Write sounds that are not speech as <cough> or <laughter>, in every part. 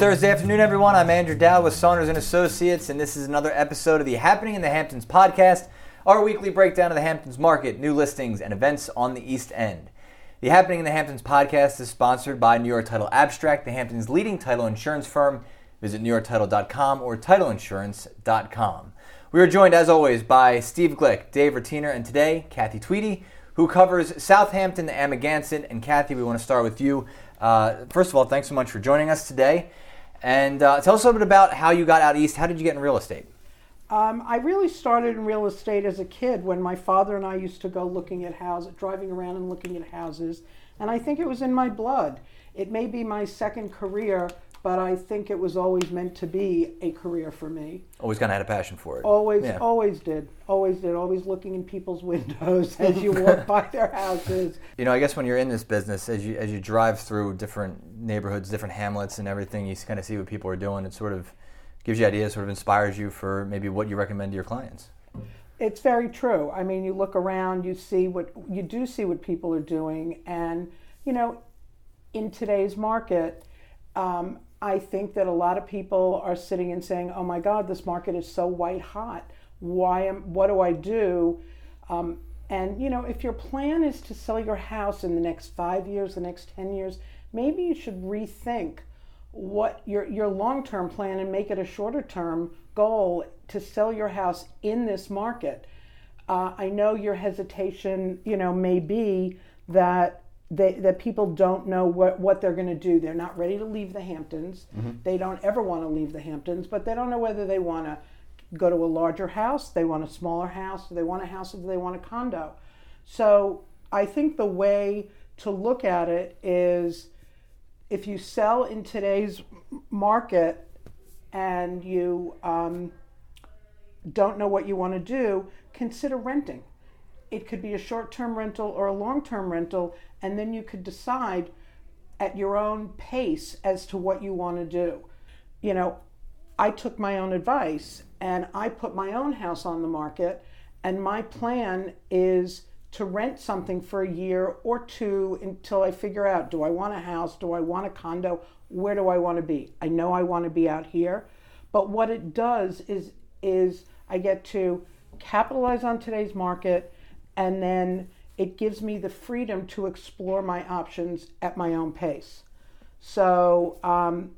Thursday afternoon, everyone. I'm Andrew Dowd with Saunders and Associates, and this is another episode of the Happening in the Hamptons podcast, our weekly breakdown of the Hamptons market, new listings, and events on the East End. The Happening in the Hamptons podcast is sponsored by New York Title Abstract, the Hamptons' leading title insurance firm. Visit NewYorkTitle.com or TitleInsurance.com. We are joined, as always, by Steve Glick, Dave Rotiner, and today, Kathy Tweedy, who covers Southampton, Amagansett. And Kathy, we want to start with you. Uh, first of all, thanks so much for joining us today. And uh, tell us a little bit about how you got out east. How did you get in real estate? Um, I really started in real estate as a kid when my father and I used to go looking at houses, driving around and looking at houses. And I think it was in my blood. It may be my second career, but I think it was always meant to be a career for me. Always kind of had a passion for it. Always, yeah. always did, always did. Always looking in people's <laughs> windows as you walk <laughs> by their houses. You know, I guess when you're in this business, as you as you drive through different neighborhoods, different hamlets, and everything, you kind of see what people are doing. It sort of gives you ideas, sort of inspires you for maybe what you recommend to your clients. It's very true. I mean, you look around, you see what you do see what people are doing, and you know, in today's market. Um, I think that a lot of people are sitting and saying, "Oh my God, this market is so white hot. Why am? What do I do?" Um, and you know, if your plan is to sell your house in the next five years, the next ten years, maybe you should rethink what your your long term plan and make it a shorter term goal to sell your house in this market. Uh, I know your hesitation, you know, may be that they, that people don't know what, what they're going to do. They're not ready to leave the Hamptons. Mm-hmm. They don't ever want to leave the Hamptons, but they don't know whether they want to go to a larger house, they want a smaller house, do they want a house, or do they want a condo. So I think the way to look at it is if you sell in today's market and you um, don't know what you want to do, consider renting. It could be a short term rental or a long term rental, and then you could decide at your own pace as to what you want to do. You know, I took my own advice and I put my own house on the market, and my plan is to rent something for a year or two until I figure out do I want a house, do I want a condo, where do I want to be? I know I want to be out here, but what it does is is I get to capitalize on today's market and then it gives me the freedom to explore my options at my own pace. So, um,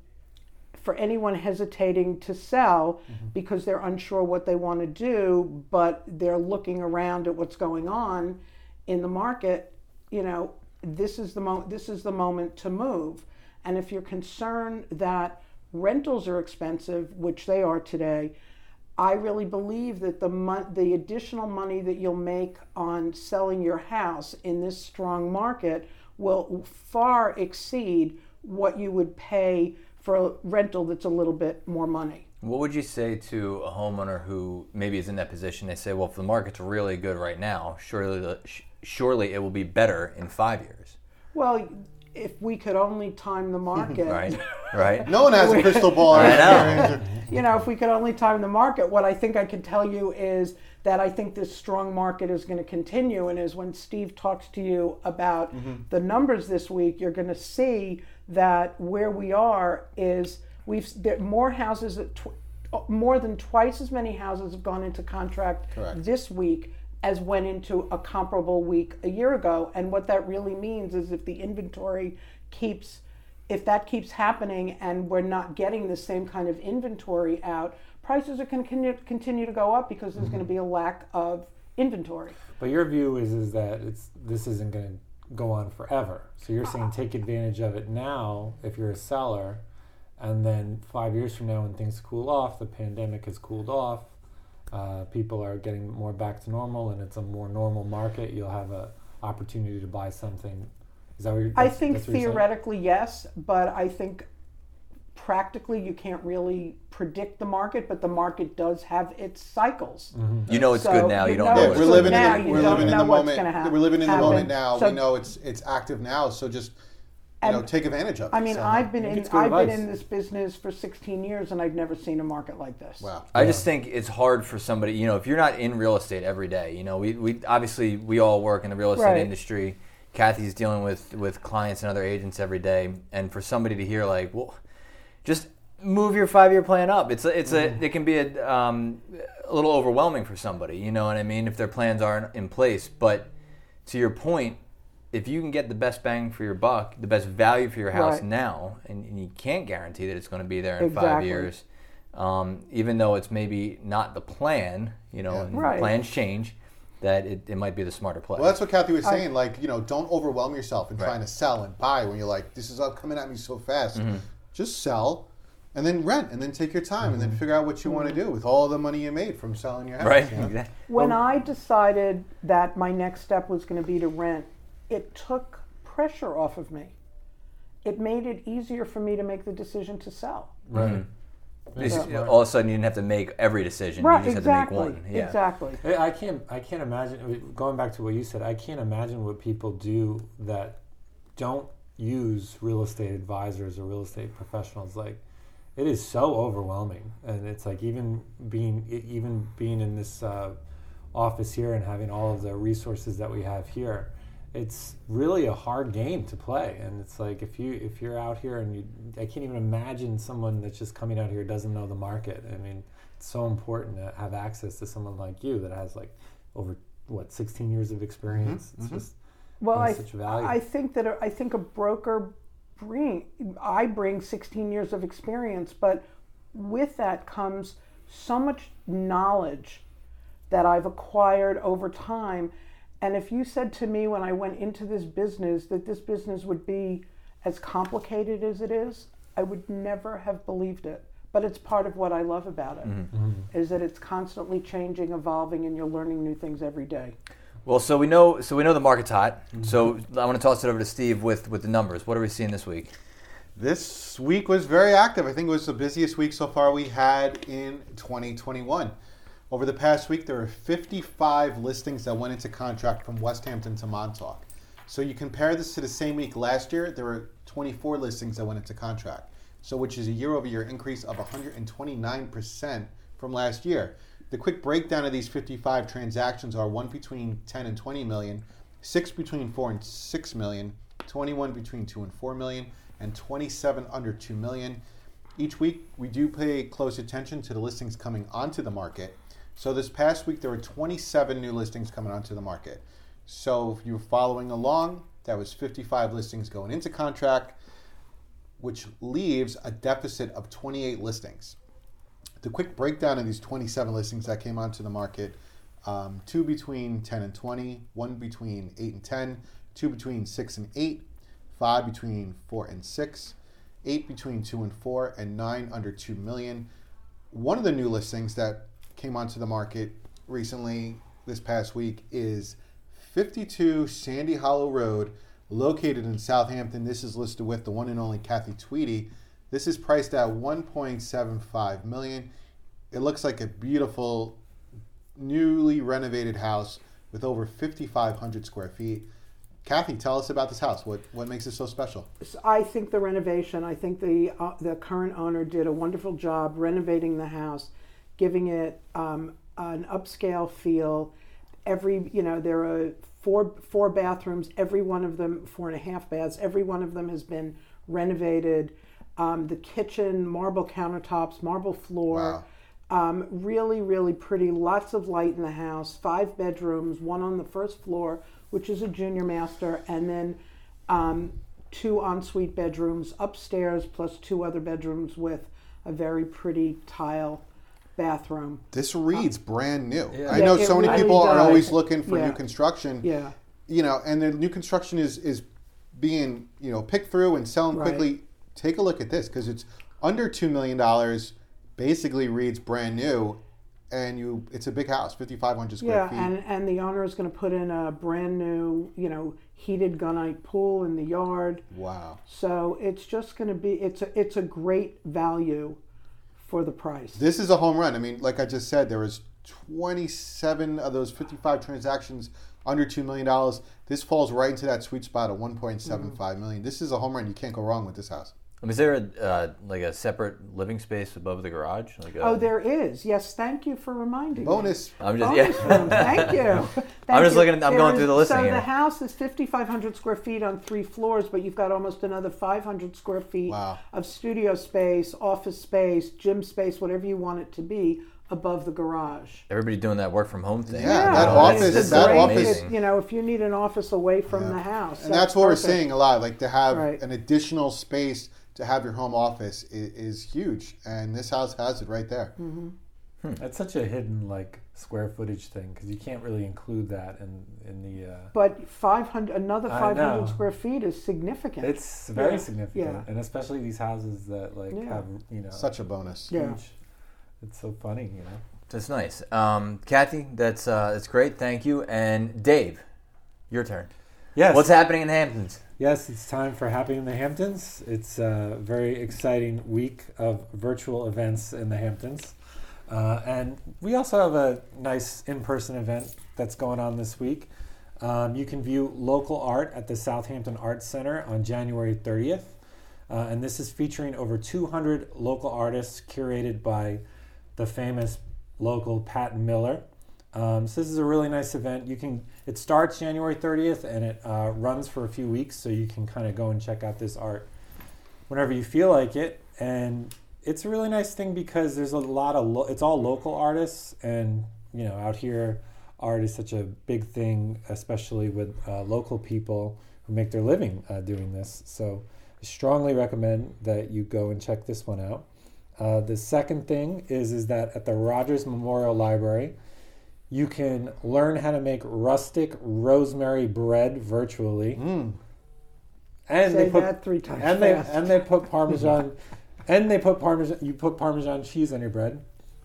for anyone hesitating to sell mm-hmm. because they're unsure what they want to do, but they're looking around at what's going on in the market, you know, this is the moment. This is the moment to move. And if you're concerned that rentals are expensive, which they are today, I really believe that the mo- the additional money that you'll make on selling your house in this strong market will far exceed what you would pay for a rental that's a little bit more money. What would you say to a homeowner who maybe is in that position? They say, "Well, if the market's really good right now, surely the, surely it will be better in five years." Well, if we could only time the market. <laughs> right, right. No one has a crystal ball. <laughs> I know. you know, if we could only time the market, what I think I can tell you is that I think this strong market is going to continue. And is when Steve talks to you about mm-hmm. the numbers this week, you're going to see that where we are is we've there, more houses, tw- more than twice as many houses have gone into contract Correct. this week as went into a comparable week a year ago. And what that really means is if the inventory keeps, if that keeps happening and we're not getting the same kind of inventory out, prices are going to continue to go up because there's mm-hmm. going to be a lack of inventory. But your view is is that it's this isn't going to go on forever. So you're saying take advantage of it now if you're a seller, and then five years from now when things cool off, the pandemic has cooled off, uh, people are getting more back to normal and it's a more normal market, you'll have an opportunity to buy something. Is that what you're? I think theoretically yes, but I think practically you can't really predict the market, but the market does have its cycles. Mm-hmm. You know it's so good now. You, you don't know. Yeah, we're living now, in the, we're living in the moment. We're living in the moment now. So, we know it's it's active now. So just you know, take advantage of. I mean, so. I've been in I've advice. been in this business for 16 years, and I've never seen a market like this. Wow. I yeah. just think it's hard for somebody. You know, if you're not in real estate every day, you know, we, we obviously we all work in the real estate right. industry. Kathy's dealing with with clients and other agents every day, and for somebody to hear like, well, just move your five year plan up. It's a, it's mm-hmm. a it can be a um, a little overwhelming for somebody. You know what I mean? If their plans aren't in place, but to your point, if you can get the best bang for your buck, the best value for your house right. now, and, and, you can't guarantee that it's going to be there in exactly. five years, um, even though it's maybe not the plan, you know, yeah. right. plans change, that it, it might be the smarter play. Well, that's what Kathy was saying. I, like, you know, don't overwhelm yourself in right. trying to sell and buy when you're like, this is all coming at me so fast. Mm-hmm. Just sell and then rent and then take your time mm-hmm. and then mm-hmm. figure out what you want to do with all the money you made from selling your house. Right. You know? When I decided that my next step was going to be to rent, it took pressure off of me. It made it easier for me to make the decision to sell. Right. Mm-hmm. So, all of a sudden, you didn't have to make every decision. Right, you just exactly, had to make one. Yeah. Exactly. I can't. I can't imagine. Going back to what you said, I can't imagine what people do that don't use real estate advisors or real estate professionals. Like, it is so overwhelming, and it's like even being even being in this uh, office here and having all of the resources that we have here it's really a hard game to play and it's like if you if you're out here and you i can't even imagine someone that's just coming out here doesn't know the market i mean it's so important to have access to someone like you that has like over what 16 years of experience mm-hmm. it's mm-hmm. just well I, such value. I think that i think a broker bring i bring 16 years of experience but with that comes so much knowledge that i've acquired over time and if you said to me when I went into this business that this business would be as complicated as it is, I would never have believed it. But it's part of what I love about it, mm-hmm. mm-hmm. is that it's constantly changing, evolving, and you're learning new things every day. Well, so we know, so we know the market's hot. Mm-hmm. So I want to toss it over to Steve with with the numbers. What are we seeing this week? This week was very active. I think it was the busiest week so far we had in 2021. Over the past week, there were 55 listings that went into contract from Westhampton to Montauk. So you compare this to the same week last year, there were 24 listings that went into contract. So which is a year-over-year increase of 129% from last year. The quick breakdown of these 55 transactions are one between 10 and 20 million, six between 4 and 6 million, 21 between 2 and 4 million, and 27 under 2 million. Each week, we do pay close attention to the listings coming onto the market. So this past week, there were 27 new listings coming onto the market. So if you're following along, that was 55 listings going into contract, which leaves a deficit of 28 listings. The quick breakdown of these 27 listings that came onto the market um, two between 10 and 20, one between 8 and 10, two between 6 and 8, five between 4 and 6, eight between 2 and 4, and nine under 2 million. One of the new listings that came onto the market recently this past week is 52 Sandy Hollow Road, located in Southampton. This is listed with the one and only Kathy Tweedy. This is priced at 1.75 million. It looks like a beautiful, newly renovated house with over 5,500 square feet. Kathy, tell us about this house. What what makes it so special? I think the renovation. I think the uh, the current owner did a wonderful job renovating the house giving it um, an upscale feel. Every, you know, there are four four bathrooms. Every one of them, four and a half baths. Every one of them has been renovated. Um, the kitchen, marble countertops, marble floor. Wow. Um, really, really pretty. Lots of light in the house. Five bedrooms, one on the first floor, which is a junior master, and then um, two ensuite bedrooms upstairs, plus two other bedrooms with a very pretty tile bathroom. This reads um, brand new. Yeah. I know so many really people does. are always looking for yeah. new construction. Yeah. You know, and the new construction is is being you know picked through and selling right. quickly. Take a look at this because it's under two million dollars. Basically, reads brand new, and you it's a big house, fifty five hundred square yeah, feet. Yeah, and and the owner is going to put in a brand new you know heated gunite pool in the yard. Wow. So it's just going to be it's a it's a great value for the price. This is a home run. I mean, like I just said, there was 27 of those 55 transactions under $2 million. This falls right into that sweet spot of 1.75 mm-hmm. million. This is a home run. You can't go wrong with this house. Um, Is there a uh, like a separate living space above the garage? Like a, Oh, there is. Yes, thank you for reminding me. Bonus. I'm just Bonus yeah. room. Thank you. <laughs> I'm just you. looking at- I'm There going is- through the listing So here. the house is 5,500 square feet on three floors, but you've got almost another 500 square feet Wow. of studio space, office space, gym space, whatever you want it to be, above the garage. Everybody doing that work from home thing. Yeah, that I office- it's that office- if, you know, if you need an office away from Yeah. the house, And that's what perfect. we're seeing a lot. Like to have Right. an additional space to have your home office is, is huge, and this house has it right there. Mm-hmm. That's such a hidden like square footage thing because you can't really include that in in the. Uh, But 500, another 500 square feet is significant. it's very Yeah, significant, yeah. and especially these houses that like Yeah. have you know Such a bonus. Yeah. It's so funny, you know. That's nice. Um, Kathy, that's uh, that's great. Thank you. And Dave, your turn. Yes. What's happening in the Hamptons? Yes, it's time for Happening in the Hamptons. It's a very exciting week of virtual events in the Hamptons. Uh, and we also have a nice in person event that's going on this week. Um, you can view local art at the Southampton Arts Center on January 30th. Uh, and this is featuring over 200 local artists curated by the famous local Pat Miller. Um, so this is a really nice event. You can it starts January 30th and it uh, runs for a few weeks, so you can kind of go and check out this art whenever you feel like it. And it's a really nice thing because there's a lot of lo- it's all local artists, and you know out here art is such a big thing, especially with uh, local people who make their living uh, doing this. So I strongly recommend that you go and check this one out. Uh, the second thing is is that at the Rogers Memorial Library, you can learn how to make rustic rosemary bread virtually, Mm. and Say they put that three times and they and they put parmesan, <laughs> and they put parmesan. You put parmesan cheese on your bread.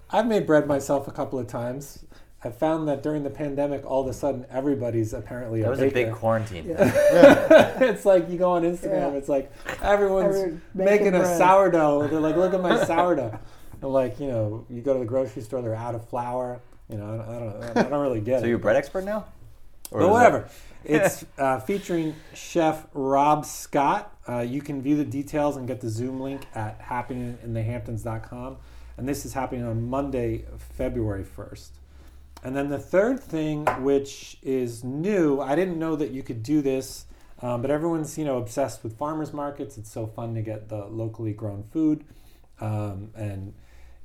I've made bread myself a couple of times. I found that during the pandemic, all of a sudden, everybody's apparently That a was a big baker. quarantine. <laughs> it's like you go on Instagram. Yeah. It's like everyone's Everyone making, making a sourdough. They're like, look at my <laughs> sourdough. And like you know, you go to the grocery store, they're out of flour. You know, I don't, I don't, I don't really get <laughs> So it. So you're a bread expert now? Or But whatever. <laughs> it's uh, featuring Chef Rob Scott. Uh, you can view the details and get the Zoom link at happeninginthehamptons.com. And this is happening on Monday, February 1st. And then the third thing, which is new, I didn't know that you could do this, um, but everyone's you know obsessed with farmers markets. It's so fun to get the locally grown food, um, and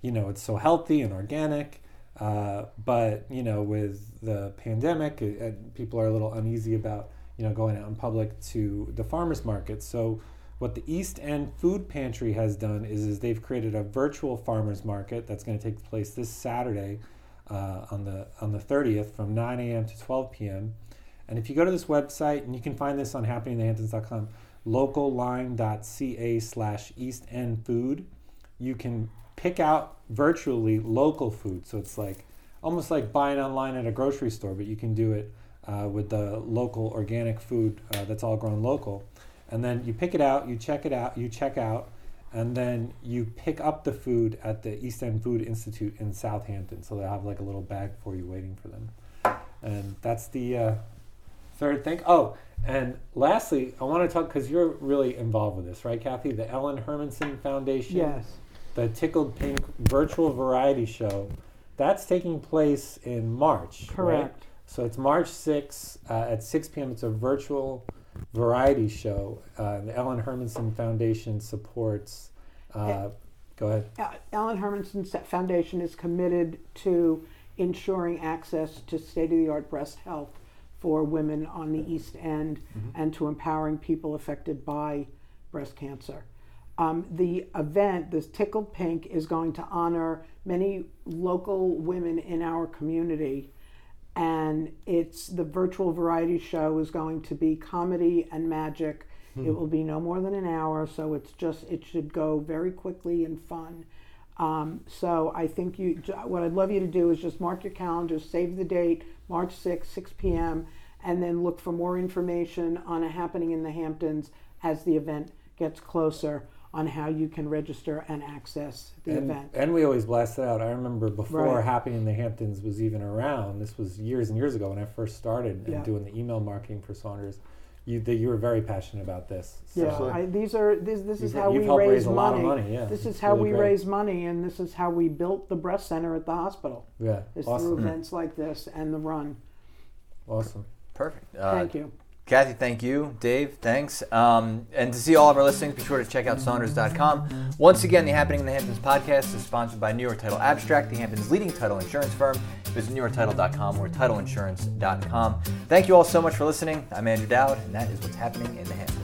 you know it's so healthy and organic. Uh, but you know, with the pandemic, it, it- people are a little uneasy about you know going out in public to the farmers market. So, what the East End Food Pantry has done is, is they've created a virtual farmers market that's going to take place this Saturday uh, on the on the 30th from 9 a.m. to 12 p.m. And if you go to this website, and you can find this on happeningthehamptons.com, localline.ca slash East End Food, you can pick out virtually local food. So it's like almost like buying online at a grocery store, but you can do it uh, with the local organic food uh, that's all grown local. And then you pick it out, you check it out, you check out, and then you pick up the food at the East End Food Institute in Southampton. So they'll have like a little bag for you waiting for them. And that's the uh, third thing. Oh, and lastly, I want to talk because you're really involved with this, right, Kathy? The Ellen Hermanson Foundation yes. The Tickled Pink virtual variety show. That's taking place in March. right? Correct. So it's March 6th uh, at 6 p.m. It's a virtual variety show. Uh, the Ellen Hermanson Foundation supports. Uh, go ahead. Uh, Ellen Hermanson Foundation is committed to ensuring access to state-of-the-art breast health for women on the East End and to empowering people affected by breast cancer. Um, the event, this Tickled Pink, is going to honor many local women in our community. And it's the virtual variety show is going to be comedy and magic. It will be no more than an hour, so it's just it should go very quickly and fun. Um, so I think you what I'd love you to do is just mark your calendars, save the date, March 6th, 6 p.m., and then look for more information on a happening in the Hamptons as the event gets closer on how you can register and access the and, event. and we always blast it out. I remember before Right. Happy in the Hamptons was even around. This was years and years ago when I first started and doing the email marketing for Saunders. you that you were very passionate about this. So Yeah, I, these are this, this is You've- how we raise, raise a lot money. of money, yeah. This is how really we great. raise money, and this is how we built the breast center at the hospital. yeah, Is awesome, through events like this and the run. awesome. Perfect. Uh, Thank you. Kathy, thank you. Dave, thanks. Um, and to see all of our listings, be sure to check out Saunders.com. Once again, the Happening in the Hamptons podcast is sponsored by New York Title Abstract, the Hamptons' leading title insurance firm. Visit NewYorkTitle.com or TitleInsurance.com. Thank you all so much for listening. I'm Andrew Dowd, and that is what's happening in the Hamptons.